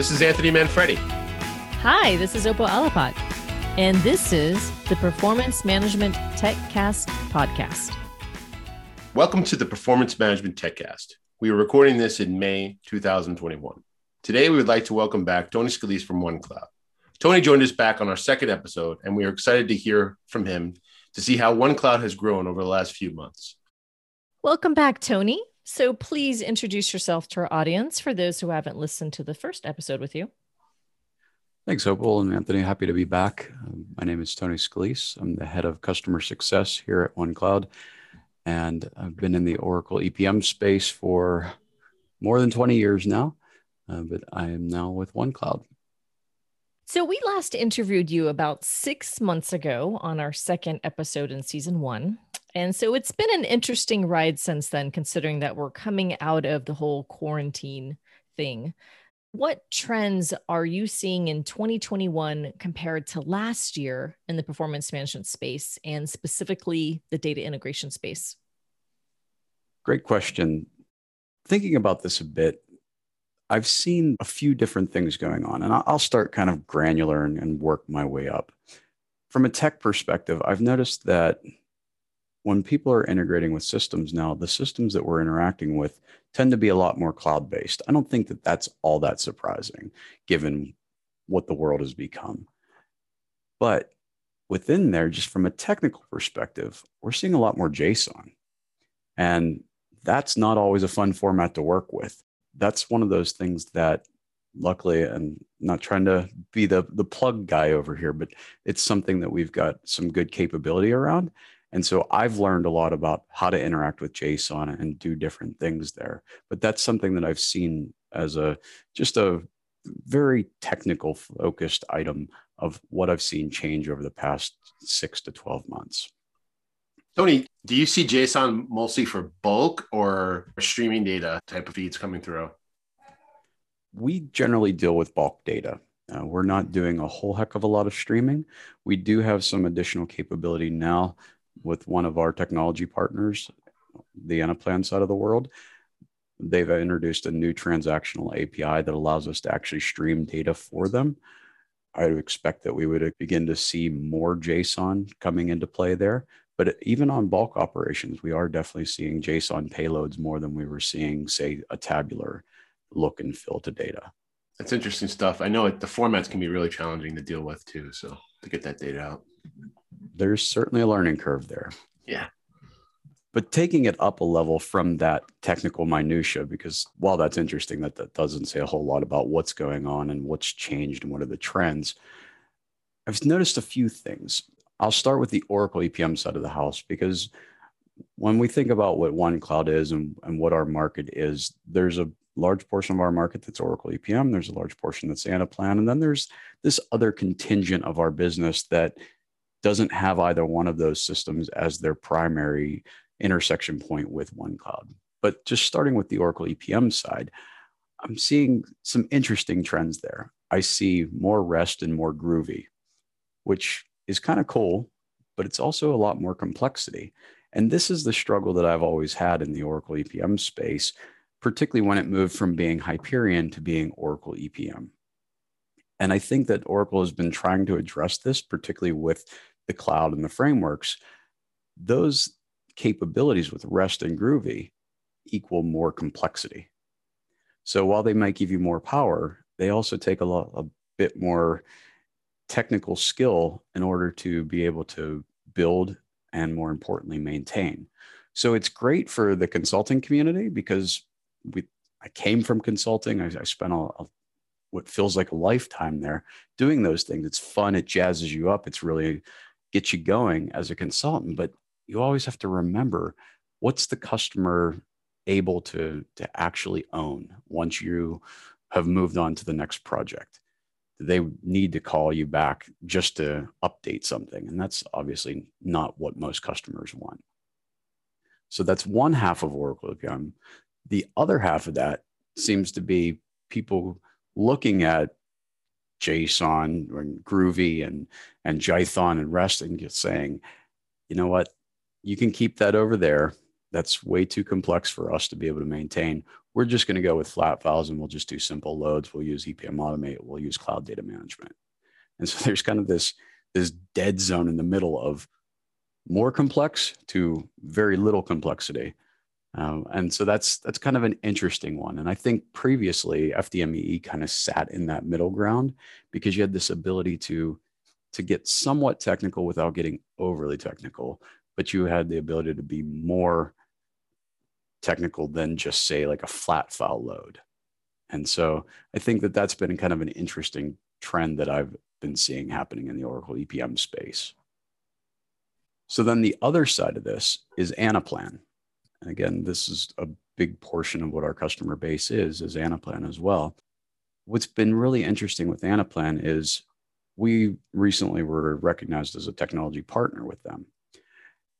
This is Anthony Manfredi. Hi, this is Opal Alapat. And this is the Performance Management TechCast podcast. Welcome to the Performance Management TechCast. We are recording this in May 2021. Today, we would like to welcome back Tony Scalise from OneCloud. Tony joined us back on our second episode, and we are excited to hear from him to see how OneCloud has grown over the last few months. Welcome back, Tony. So please introduce yourself to our audience for those who haven't listened to the first episode with you. Thanks, Opal and Anthony. Happy to be back. Um, my name is Tony Scalise. I'm the head of customer success here at OneCloud, and I've been in the Oracle EPM space for more than 20 years now, uh, but I am now with OneCloud. So, we last interviewed you about six months ago on our second episode in season one. And so it's been an interesting ride since then, considering that we're coming out of the whole quarantine thing. What trends are you seeing in 2021 compared to last year in the performance management space and specifically the data integration space? Great question. Thinking about this a bit, I've seen a few different things going on, and I'll start kind of granular and, work my way up. From a tech perspective, I've noticed that when people are integrating with systems now, the systems that we're interacting with tend to be a lot more cloud based. I don't think that that's all that surprising given what the world has become. But within there, just from a technical perspective, we're seeing a lot more JSON. And that's not always a fun format to work with that's one of those things that luckily and not trying to be the the plug guy over here but it's something that we've got some good capability around and so i've learned a lot about how to interact with json and do different things there but that's something that i've seen as a just a very technical focused item of what i've seen change over the past 6 to 12 months Tony, do you see JSON mostly for bulk or streaming data type of feeds coming through? We generally deal with bulk data. Uh, we're not doing a whole heck of a lot of streaming. We do have some additional capability now with one of our technology partners, the Anaplan side of the world. They've introduced a new transactional API that allows us to actually stream data for them. I would expect that we would begin to see more JSON coming into play there. But even on bulk operations, we are definitely seeing JSON payloads more than we were seeing, say, a tabular look and feel to data. That's interesting stuff. I know it, the formats can be really challenging to deal with too. So to get that data out, there's certainly a learning curve there. Yeah. But taking it up a level from that technical minutia, because while that's interesting, that, that doesn't say a whole lot about what's going on and what's changed and what are the trends. I've noticed a few things. I'll start with the Oracle EPM side of the house because when we think about what OneCloud is and, and what our market is, there's a large portion of our market that's Oracle EPM. There's a large portion that's Anaplan. And then there's this other contingent of our business that doesn't have either one of those systems as their primary intersection point with OneCloud. But just starting with the Oracle EPM side, I'm seeing some interesting trends there. I see more REST and more groovy, which is kind of cool, but it's also a lot more complexity. And this is the struggle that I've always had in the Oracle EPM space, particularly when it moved from being Hyperion to being Oracle EPM. And I think that Oracle has been trying to address this, particularly with the cloud and the frameworks. Those capabilities with REST and Groovy equal more complexity. So while they might give you more power, they also take a lot a bit more technical skill in order to be able to build and more importantly maintain so it's great for the consulting community because we i came from consulting i, I spent a, a, what feels like a lifetime there doing those things it's fun it jazzes you up it's really gets you going as a consultant but you always have to remember what's the customer able to to actually own once you have moved on to the next project they need to call you back just to update something. And that's obviously not what most customers want. So that's one half of Oracle. The other half of that seems to be people looking at JSON and Groovy and, and Jython and REST and just saying, you know what, you can keep that over there. That's way too complex for us to be able to maintain. we're just going to go with flat files and we'll just do simple loads. We'll use EPM Automate. We'll use cloud data management. And so there's kind of this, this dead zone in the middle of more complex to very little complexity. Um, and so that's that's kind of an interesting one. And I think previously FDMEE kind of sat in that middle ground because you had this ability to to get somewhat technical without getting overly technical, but you had the ability to be more technical than just say like a flat file load. And so I think that that's been kind of an interesting trend that I've been seeing happening in the Oracle EPM space. So then the other side of this is Anaplan. And again, this is a big portion of what our customer base is, is Anaplan as well. What's been really interesting with Anaplan is we recently were recognized as a technology partner with them.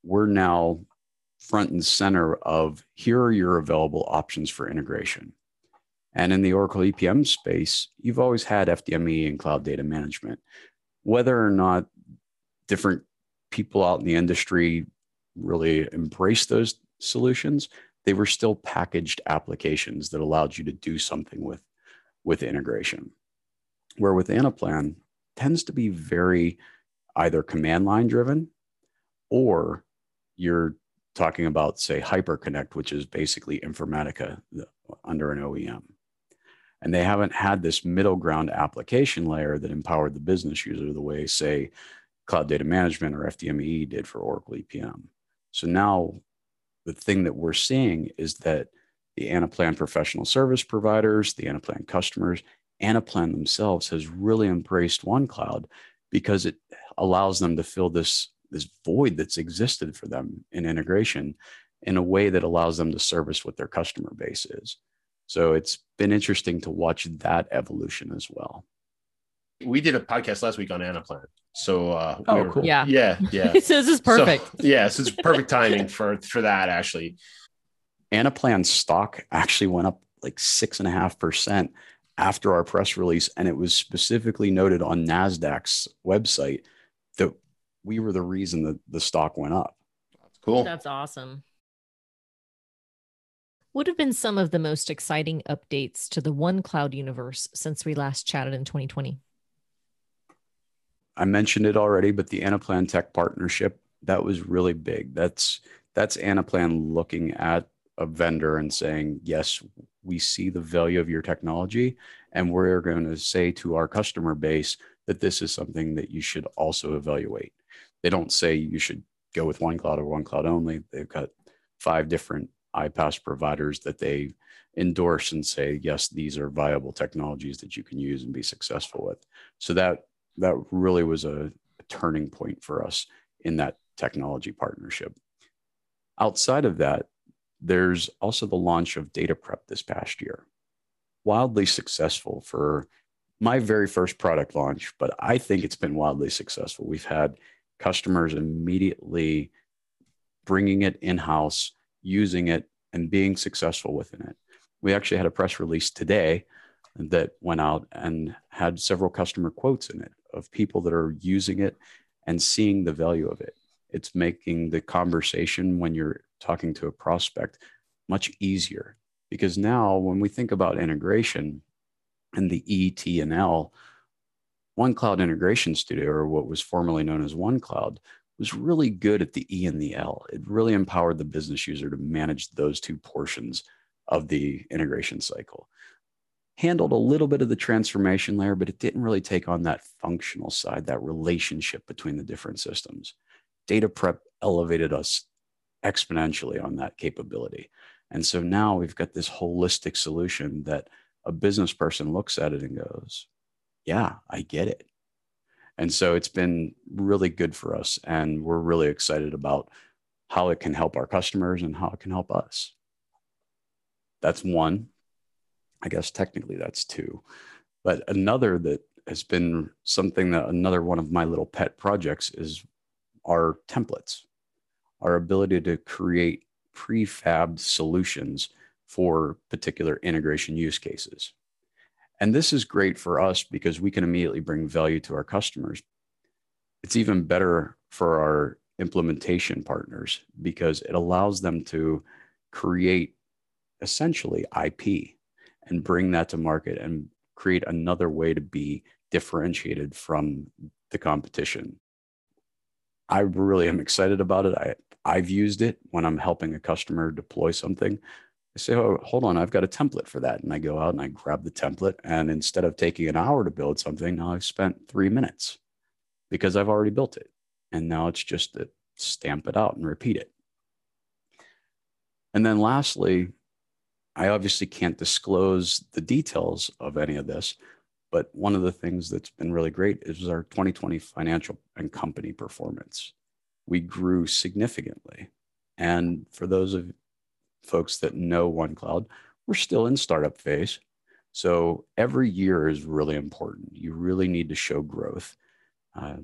We're now front and center of here are your available options for integration. And in the Oracle EPM space, you've always had FDMEE and cloud data management. Whether or not different people out in the industry really embrace those solutions, they were still packaged applications that allowed you to do something with, with integration. Where with Anaplan tends to be very either command line driven or you're talking about, say, Hyperconnect, which is basically Informatica under an OEM. And they haven't had this middle ground application layer that empowered the business user the way, say, Cloud Data Management or FDMEE did for Oracle EPM. So now the thing that we're seeing is that the Anaplan professional service providers, the Anaplan customers, Anaplan themselves has really embraced OneCloud because it allows them to fill this, this void that's existed for them in integration in a way that allows them to service what their customer base is. So it's been interesting to watch that evolution as well. We did a podcast last week on Anaplan. So uh oh, we were, cool. yeah, yeah, yeah. so this is perfect. So, yeah, so it's perfect timing for for that actually. Anaplan stock actually went up like six and a half percent after our press release, and it was specifically noted on Nasdaq's website that we were the reason that the stock went up. That's cool. That's awesome. What have been some of the most exciting updates to the One Cloud universe since we last chatted in 2020? I mentioned it already, but the Anaplan Tech partnership that was really big. That's that's Anaplan looking at a vendor and saying, yes, we see the value of your technology, and we're going to say to our customer base that this is something that you should also evaluate. They don't say you should go with one cloud or one cloud only. They've got five different iPaaS providers that they endorse and say, yes, these are viable technologies that you can use and be successful with. So that that really was a, turning point for us in that technology partnership. Outside of that, there's also the launch of Data Prep this past year. Wildly successful for my very first product launch, but I think it's been wildly successful. We've had customers immediately bringing it in house, using it, and being successful within it. We actually had a press release today that went out and had several customer quotes in it of people that are using it and seeing the value of it. It's making the conversation when you're talking to a prospect much easier because now when we think about integration and the E, T, and L, One Cloud Integration Studio, or what was formerly known as One Cloud, was really good at the E and the L. It really empowered the business user to manage those two portions of the integration cycle handled a little bit of the transformation layer, but it didn't really take on that functional side, that relationship between the different systems. Data prep elevated us exponentially on that capability. And so now we've got this holistic solution that a business person looks at it and goes, Yeah, I get it. And so it's been really good for us. And we're really excited about how it can help our customers and how it can help us. That's one. I guess technically that's two. But another that has been something that another one of my little pet projects is our templates, our ability to create prefabbed solutions for particular integration use cases. And this is great for us because we can immediately bring value to our customers. It's even better for our implementation partners because it allows them to create essentially IP and bring that to market and create another way to be differentiated from the competition. I really am excited about it. I, I've used it when I'm helping a customer deploy something. I say, oh, hold on, I've got a template for that. And I go out and I grab the template. And instead of taking an hour to build something, now I've spent three minutes because I've already built it. And now it's just to stamp it out and repeat it. And then lastly, I obviously can't disclose the details of any of this, but one of the things that's been really great is our 2020 financial and company performance. We grew significantly. And for those of folks that know OneCloud, we're still in startup phase. So every year is really important. You really need to show growth, uh,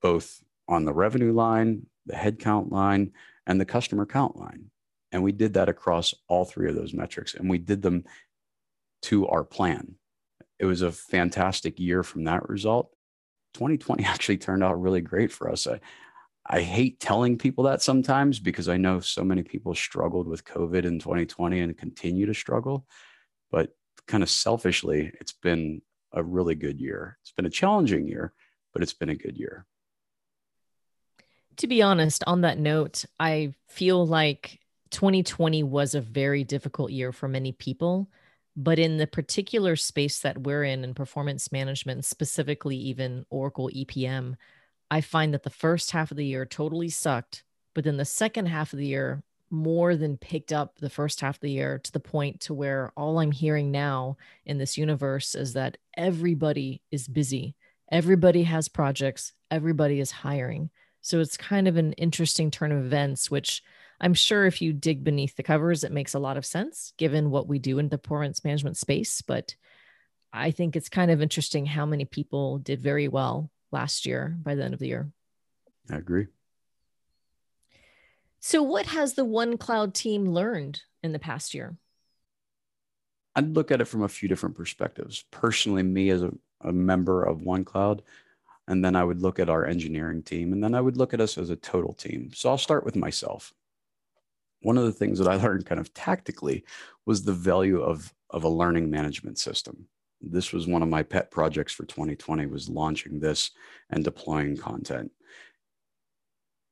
both on the revenue line, the headcount line, and the customer count line. And we did that across all three of those metrics, and we did them to our plan it was a fantastic year from that result. 2020 actually turned out really great for us. I, I hate telling people that sometimes because I know so many people struggled with COVID in 2020 and continue to struggle. But kind of selfishly, it's been a really good year. It's been a challenging year, but it's been a good year. To be honest, on that note, I feel like 2020 was a very difficult year for many people. But in the particular space that we're in, in performance management, specifically even Oracle EPM, I find that the first half of the year totally sucked. But then the second half of the year more than picked up the first half of the year to the point to where all I'm hearing now in this universe is that everybody is busy. Everybody has projects. Everybody is hiring. So it's kind of an interesting turn of events, which I'm sure if you dig beneath the covers, it makes a lot of sense given what we do in the performance management space. But I think it's kind of interesting how many people did very well last year by the end of the year. I agree. So, what has the One Cloud team learned in the past year? I'd look at it from a few different perspectives. Personally, me as a, a member of One Cloud, and then I would look at our engineering team, and then I would look at us as a total team. So I'll start with myself one of the things that I learned kind of tactically was the value of, of a learning management system. This was one of my pet projects for 2020 was launching this and deploying content.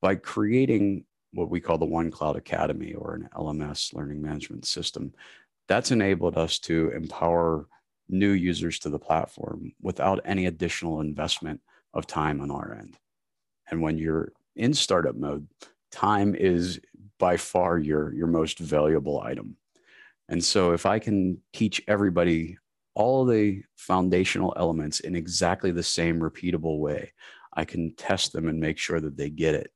By creating what we call the One Cloud Academy or an LMS learning management system, that's enabled us to empower new users to the platform without any additional investment of time on our end. And when you're in startup mode, time is by far your your most valuable item. And so if i can teach everybody all the foundational elements in exactly the same repeatable way i can test them and make sure that they get it.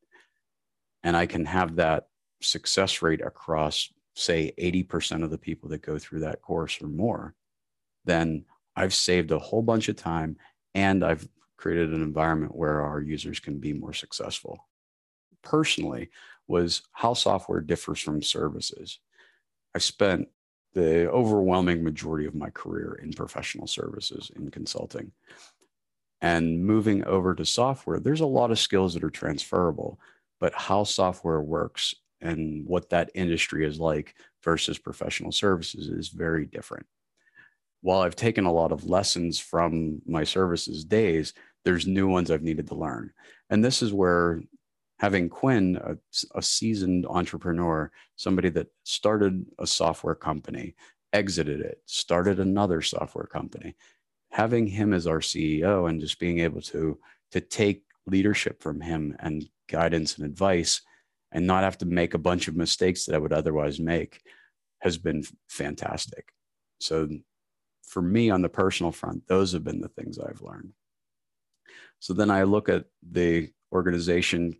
And i can have that success rate across say 80% of the people that go through that course or more then i've saved a whole bunch of time and i've created an environment where our users can be more successful. Personally was how software differs from services. I spent the overwhelming majority of my career in professional services in consulting. And moving over to software, there's a lot of skills that are transferable, but how software works and what that industry is like versus professional services is very different. While I've taken a lot of lessons from my services days, there's new ones I've needed to learn. And this is where having Quinn, a, a, seasoned entrepreneur, somebody that started a software company, exited it, started another software company, having him as our CEO and just being able to to take leadership from him and guidance and advice and not have to make a bunch of mistakes that I would otherwise make has been fantastic. So for me on the personal front, those have been the things I've learned. So then I look at the organization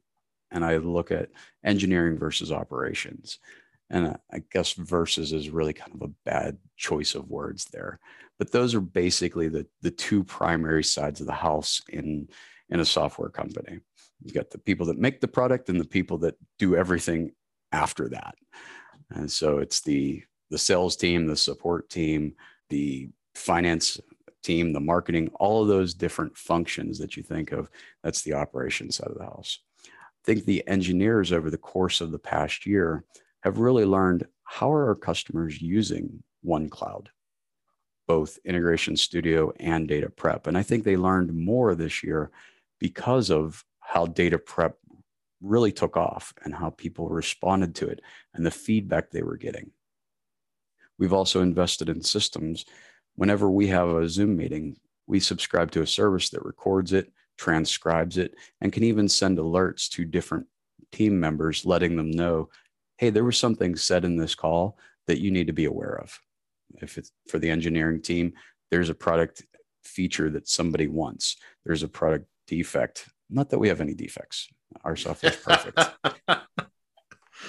and I look at engineering versus operations. And I guess versus is really kind of a bad choice of words there. But those are basically the, the two primary sides of the house in, in a software company. You've got the people that make the product and the people that do everything after that. And so it's the the sales team, the support team, the finance team, the marketing, all of those different functions that you think of. That's the operations side of the house think the engineers over the course of the past year have really learned how are our customers using OneCloud, both Integration Studio and Data Prep? And I think they learned more this year because of how Data Prep really took off and how people responded to it and the feedback they were getting. We've also invested in systems. Whenever we have a Zoom meeting, we subscribe to a service that records it, transcribes it, and can even send alerts to different team members, letting them know, hey, there was something said in this call that you need to be aware of. If it's for the engineering team, there's a product feature that somebody wants, there's a product defect. Not that we have any defects, our software is perfect.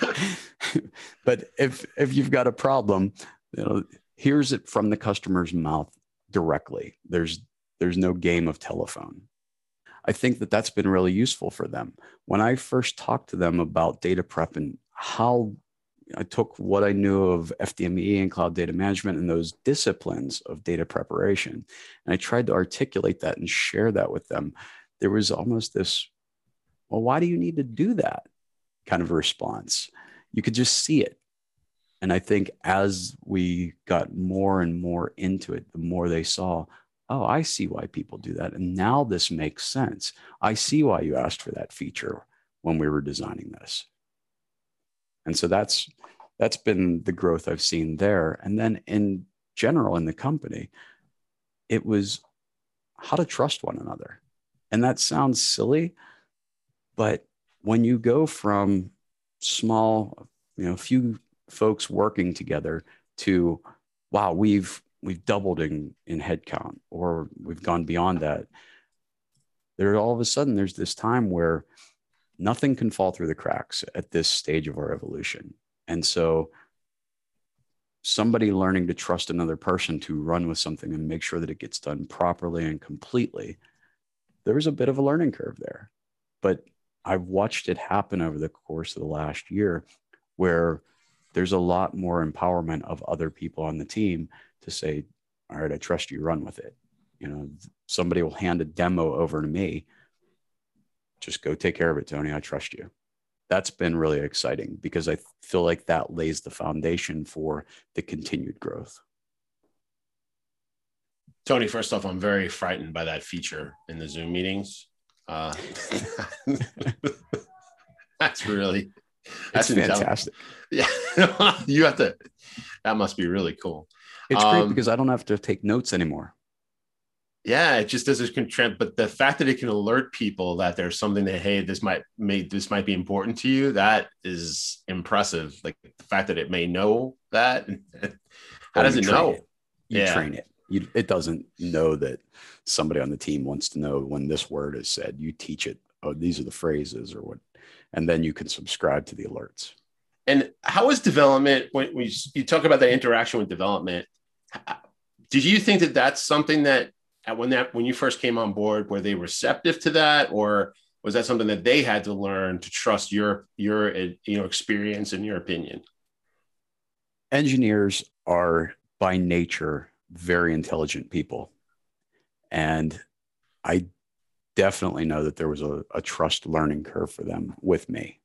but if if you've got a problem, you know, here's it from the customer's mouth directly. There's there's no game of telephone. I think that that's been really useful for them. When I first talked to them about data prep and how I took what I knew of FDMEE and cloud data management and those disciplines of data preparation, and I tried to articulate that and share that with them. There was almost this, well, why do you need to do that kind of response? You could just see it. And I think as we got more and more into it, the more they saw, oh, I see why people do that. And now this makes sense. I see why you asked for that feature when we were designing this. And so that's that's been the growth I've seen there. And then in general in the company, it was how to trust one another. And that sounds silly, but when you go from small, you know, few folks working together to wow, we've we've doubled in in headcount or we've gone beyond that. There all of a sudden there's this time where nothing can fall through the cracks at this stage of our evolution. And so somebody learning to trust another person to run with something and make sure that it gets done properly and completely, there's a bit of a learning curve there. But I've watched it happen over the course of the last year where there's a lot more empowerment of other people on the team to say, all right, I trust you, run with it. You know, somebody will hand a demo over to me just go take care of it, Tony. I trust you. That's been really exciting because I feel like that lays the foundation for the continued growth. Tony, first off, I'm very frightened by that feature in the Zoom meetings. Uh, that's really that's fantastic. Yeah, you have to. That must be really cool. It's um, great because I don't have to take notes anymore yeah it just doesn't contribute but the fact that it can alert people that there's something that hey this might may this might be important to you that is impressive like the fact that it may know that how does it know it. you yeah. train it you, it doesn't know that somebody on the team wants to know when this word is said you teach it oh these are the phrases or what and then you can subscribe to the alerts. And how is development when, when you, you talk about that interaction with development did you think that that's something that when that when you first came on board were they receptive to that? Or was that something that they had to learn to trust your your eh, you know experience and your opinion? Engineers are by nature very intelligent people. And i definitely know that there was a, a trust learning curve for them with me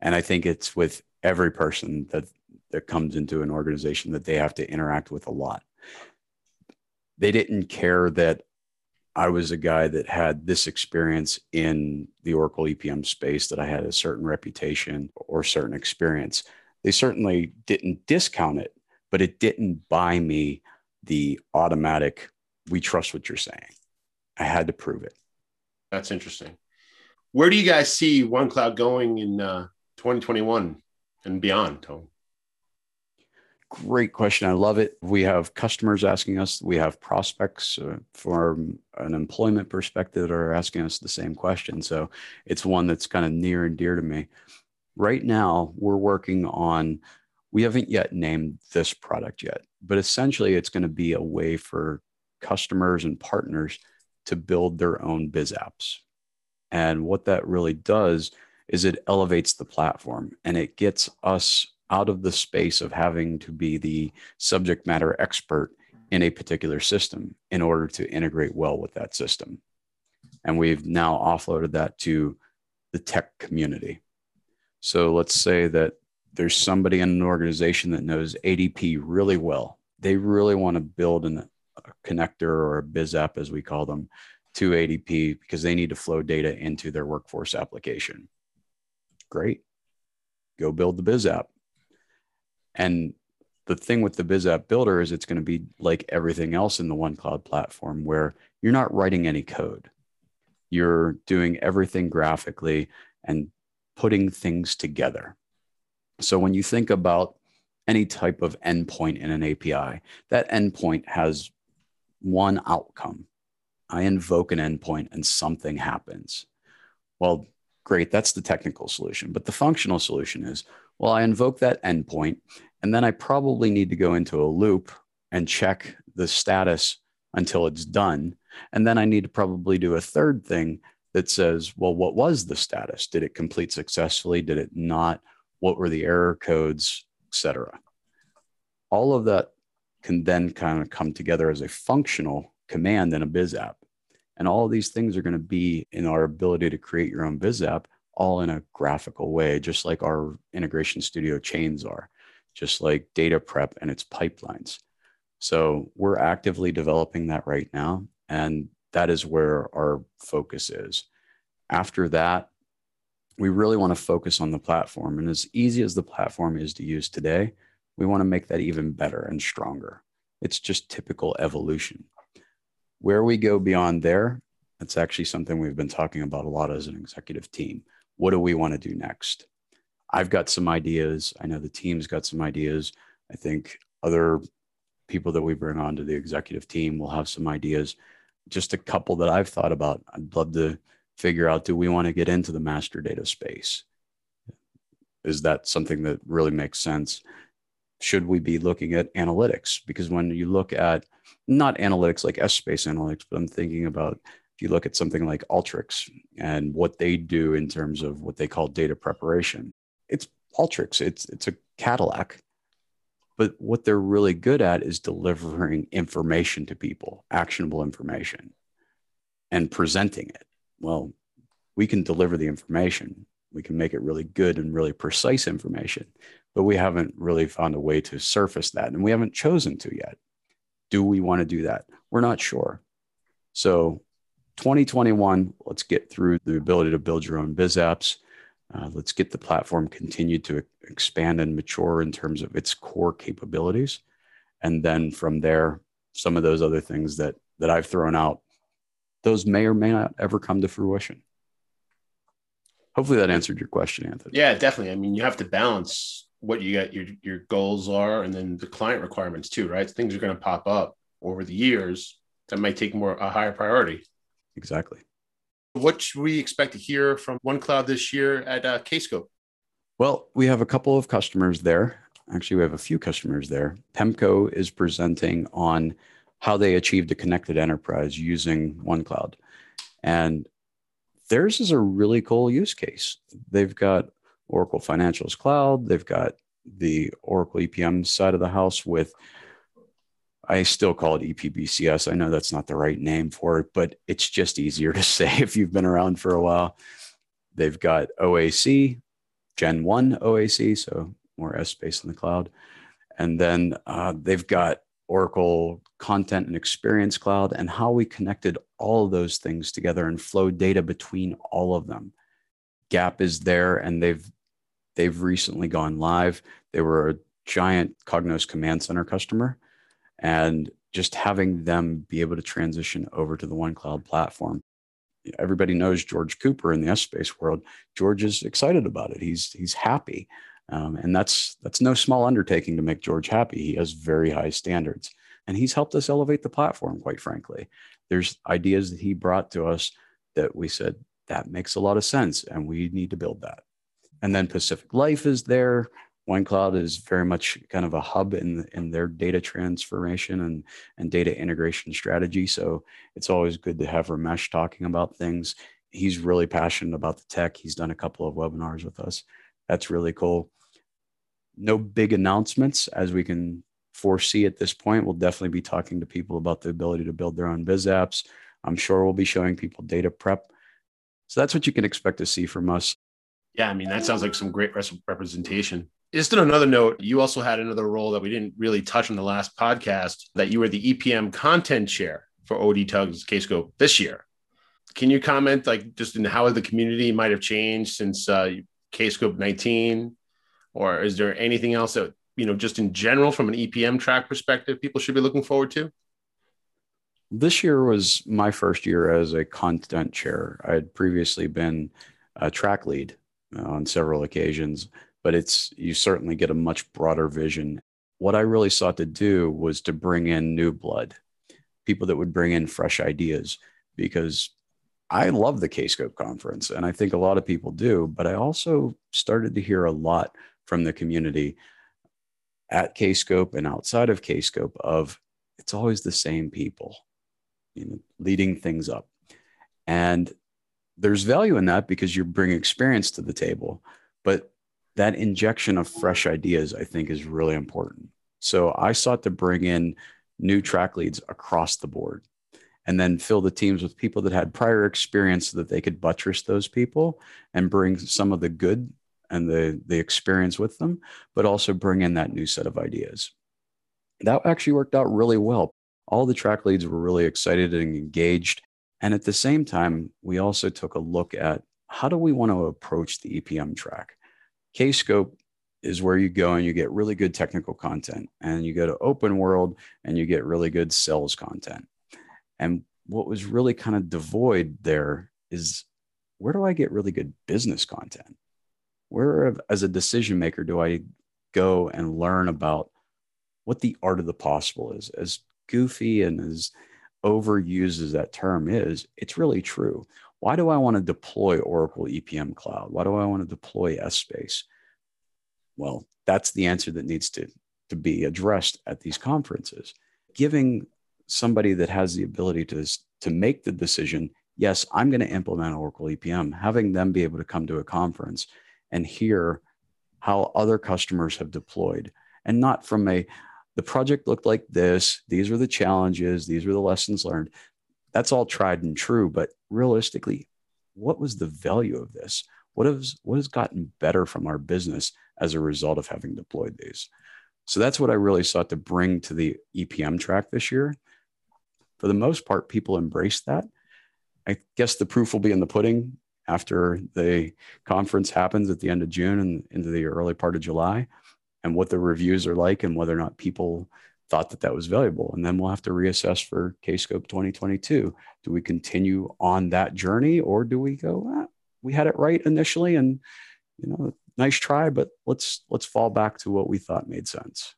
and i think it's with every person that that comes into an organization that they have to interact with a lot they didn't care that I was a guy that had this experience in the Oracle EPM space, that I had a certain reputation or certain experience. They certainly didn't discount it, but it didn't buy me the automatic, we trust what you're saying. I had to prove it. That's interesting. Where do you guys see OneCloud going in uh, 2021 and beyond, Tone? Great question. I love it. We have customers asking us, we have prospects uh, from an employment perspective that are asking us the same question. So it's one that's kind of near and dear to me. Right now, we're working on, we haven't yet named this product yet, but essentially it's going to be a way for customers and partners to build their own biz apps. And what that really does is it elevates the platform and it gets us out of the space of having to be the subject matter expert in a particular system in order to integrate well with that system. And we've now offloaded that to the tech community. So let's say that there's somebody in an organization that knows ADP really well. They really want to build an, connector or a biz app, as we call them, to ADP because they need to flow data into their workforce application. Great. Go build the biz app. And the thing with the biz app builder is it's going to be like everything else in the one cloud platform where you're not writing any code. You're doing everything graphically and putting things together. So when you think about any type of endpoint in an API, that endpoint has one outcome. I invoke an endpoint and something happens. Well, great, that's the technical solution. But the functional solution is well, I invoke that endpoint, and then I probably need to go into a loop and check the status until it's done. And then I need to probably do a third thing that says, well, what was the status? Did it complete successfully? Did it not? what were the error codes, etc. All of that can then kind of come together as a functional command in a biz app. And all these things are going to be in our ability to create your own biz app, all in a graphical way, just like our integration studio chains are, just like data prep and its pipelines. So we're actively developing that right now. And that is where our focus is. After that, we really want to focus on the platform. And as easy as the platform is to use today, we want to make that even better and stronger. It's just typical evolution. Where we go beyond there, that's actually something we've been talking about a lot as an executive team. What do we want to do next? I've got some ideas. I know the team's got some ideas. I think other people that we bring onto the executive team will have some ideas. Just a couple that I've thought about. I'd love to figure out do we want to get into the master data space? Is that something that really makes sense? Should we be looking at analytics? Because when you look at not analytics like Essbase analytics, but I'm thinking about if you look at something like Alteryx and what they do in terms of what they call data preparation, it's Alteryx, it's, it's a Cadillac. But what they're really good at is delivering information to people, actionable information, and presenting it well, we can deliver the information. We can make it really good and really precise information, but we haven't really found a way to surface that. And we haven't chosen to yet. Do we want to do that? We're not sure. So, 2021, let's get through the ability to build your own biz apps. Uh, let's get the platform continued to expand and mature in terms of its core capabilities. And then from there, some of those other things that that I've thrown out those may or may not ever come to fruition. Hopefully that answered your question, Anthony. Yeah, definitely. I mean, you have to balance what you got your your goals are and then the client requirements too, right? Things are going to pop up over the years that might take more a higher priority. Exactly. What should we expect to hear from One Cloud this year at uh, Kscope? Well, we have a couple of customers there. Actually, we have a few customers there. PEMCO is presenting on how they achieved a connected enterprise using OneCloud. And theirs is a really cool use case. They've got Oracle Financials Cloud, they've got the Oracle EPM side of the house with I still call it EPBCS. I know that's not the right name for it, but it's just easier to say if you've been around for a while. They've got OAC, Gen 1 OAC, so more Essbase in the cloud. And then uh, they've got Oracle Content and Experience Cloud, and how we connected all of those things together and flowed data between all of them. Gap is there, and they've they've recently gone live. They were a giant Cognos Command Center customer, and just having them be able to transition over to the One Cloud platform. Everybody knows George Cooper in the Essbase world. George is excited about it. He's he's happy. Um, and that's that's no small undertaking to make George happy. He has very high standards, and he's helped us elevate the platform. Quite frankly, there's ideas that he brought to us that we said that makes a lot of sense, and we need to build that. And then Pacific Life is there. OneCloud is very much kind of a hub in in their data transformation and and data integration strategy. So it's always good to have Ramesh talking about things. He's really passionate about the tech. He's done a couple of webinars with us. That's really cool no big announcements as we can foresee at this point. We'll definitely be talking to people about the ability to build their own biz apps. I'm sure we'll be showing people data prep. So that's what you can expect to see from us. Yeah, I mean, that sounds like some great representation Just on another note, you also had another role that we didn't really touch on the last podcast that you were the EPM content chair for ODTUG's Kscope this year. Can you comment like just in how the community might have changed since uh, Kscope 19? Or is there anything else that, you know, just in general from an EPM track perspective, people should be looking forward to? This year was my first year as a content chair. I had previously been a track lead on several occasions but it's you certainly get a much broader vision. What I really sought to do was to bring in new blood, people that would bring in fresh ideas, because I love the Kscope conference, and I think a lot of people do. But I also started to hear a lot from the community at Kscope and outside of Kscope of it's always the same people, you know, leading things up, and there's value in that because you bring experience to the table, but that injection of fresh ideas, I think, is really important. So I sought to bring in new track leads across the board and then fill the teams with people that had prior experience so that they could buttress those people and bring some of the good and the, the experience with them, but also bring in that new set of ideas. That actually worked out really well. All the track leads were really excited and engaged. And at the same time, we also took a look at how do we want to approach the EPM track? Kscope is where you go and you get really good technical content, and you go to open world and you get really good sales content. And what was really kind of devoid there is where do I get really good business content? Where, as a decision maker, do I go and learn about what the art of the possible is? As goofy and as overused as that term is, it's really true. Why do I want to deploy Oracle EPM Cloud? Why do I want to deploy Essbase? Well, that's the answer that needs to, to be addressed at these conferences. Giving somebody that has the ability to, to make the decision, yes, I'm going to implement Oracle EPM, having them be able to come to a conference and hear how other customers have deployed and not from a the project looked like this these were the challenges these were the lessons learned that's all tried and true. But realistically, what was the value of this? What has what has gotten better from our business as a result of having deployed these? So that's what I really sought to bring to the EPM track this year. For the most part, people embraced that. I guess the proof will be in the pudding after the conference happens at the end of June and into the early part of July, and what the reviews are like, and whether or not people thought that that was valuable. And then we'll have to reassess for Kscope 2022. Do we continue on that journey or do we go, ah, we had it right initially and, you know, nice try, but let's, let's fall back to what we thought made sense.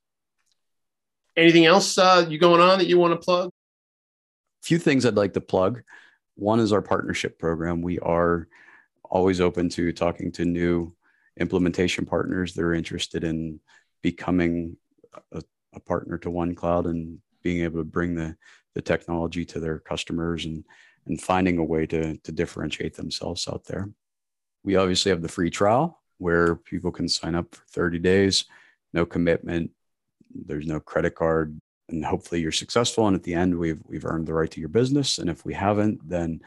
Anything else uh, you going on that you want to plug? A few things I'd like to plug. One is our partnership program. We are always open to talking to new implementation partners that are interested in becoming a a partner to OneCloud and being able to bring the the technology to their customers and and finding a way to to differentiate themselves out there. We obviously have the free trial where people can sign up for 30 days, no commitment, there's no credit card, and hopefully you're successful. And at the end, we've we've earned the right to your business. And if we haven't, then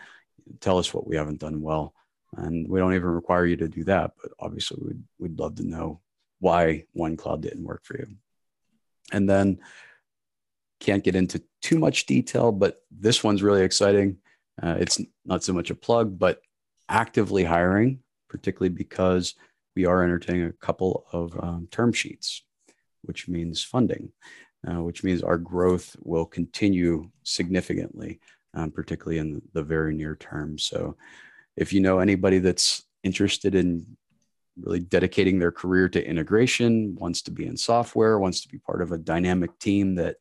tell us what we haven't done well. And we don't even require you to do that, but obviously we'd we'd love to know why OneCloud didn't work for you. And then can't get into too much detail, but this one's really exciting. Uh, it's not so much a plug, but actively hiring, particularly because we are entertaining a couple of um, term sheets, which means funding, uh, which means our growth will continue significantly, um, particularly in the very near term. So, if you know anybody that's interested in really dedicating their career to integration, wants to be in software, wants to be part of a dynamic team that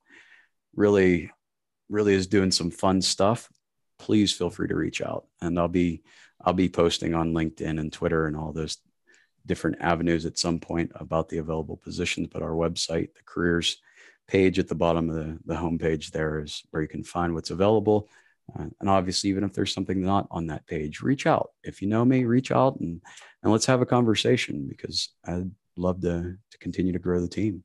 really, really is doing some fun stuff, please feel free to reach out. And I'll be I'll be posting on LinkedIn and Twitter and all those different avenues at some point about the available positions. But our website, the careers page at the bottom of the, the homepage there is where you can find what's available. Uh, and obviously, even if there's something not on that page, reach out. If you know me, reach out and and let's have a conversation because I'd love to to continue to grow the team.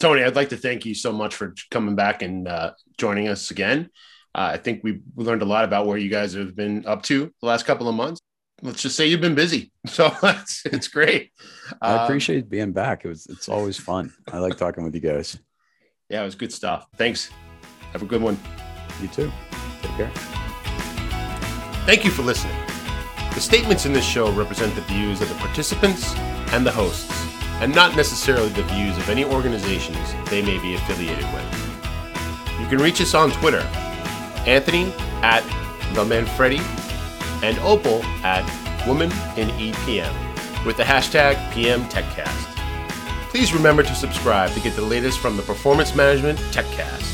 Tony, I'd like to thank you so much for coming back and uh, joining us again. Uh, I think we learned a lot about where you guys have been up to the last couple of months. let's just say you've been busy. So it's, it's great. I um, appreciate being back. It was, it's always fun. I like talking with you guys. Yeah, it was good stuff. Thanks. Have a good one. You too. Take care. Thank you for listening. The statements in this show represent the views of the participants and the hosts, and not necessarily the views of any organizations they may be affiliated with. You can reach us on Twitter, Anthony at the Manfredi, and Opal at Woman in EPM with the hashtag PMTechCast. Please remember to subscribe to get the latest from the Performance Management TechCast.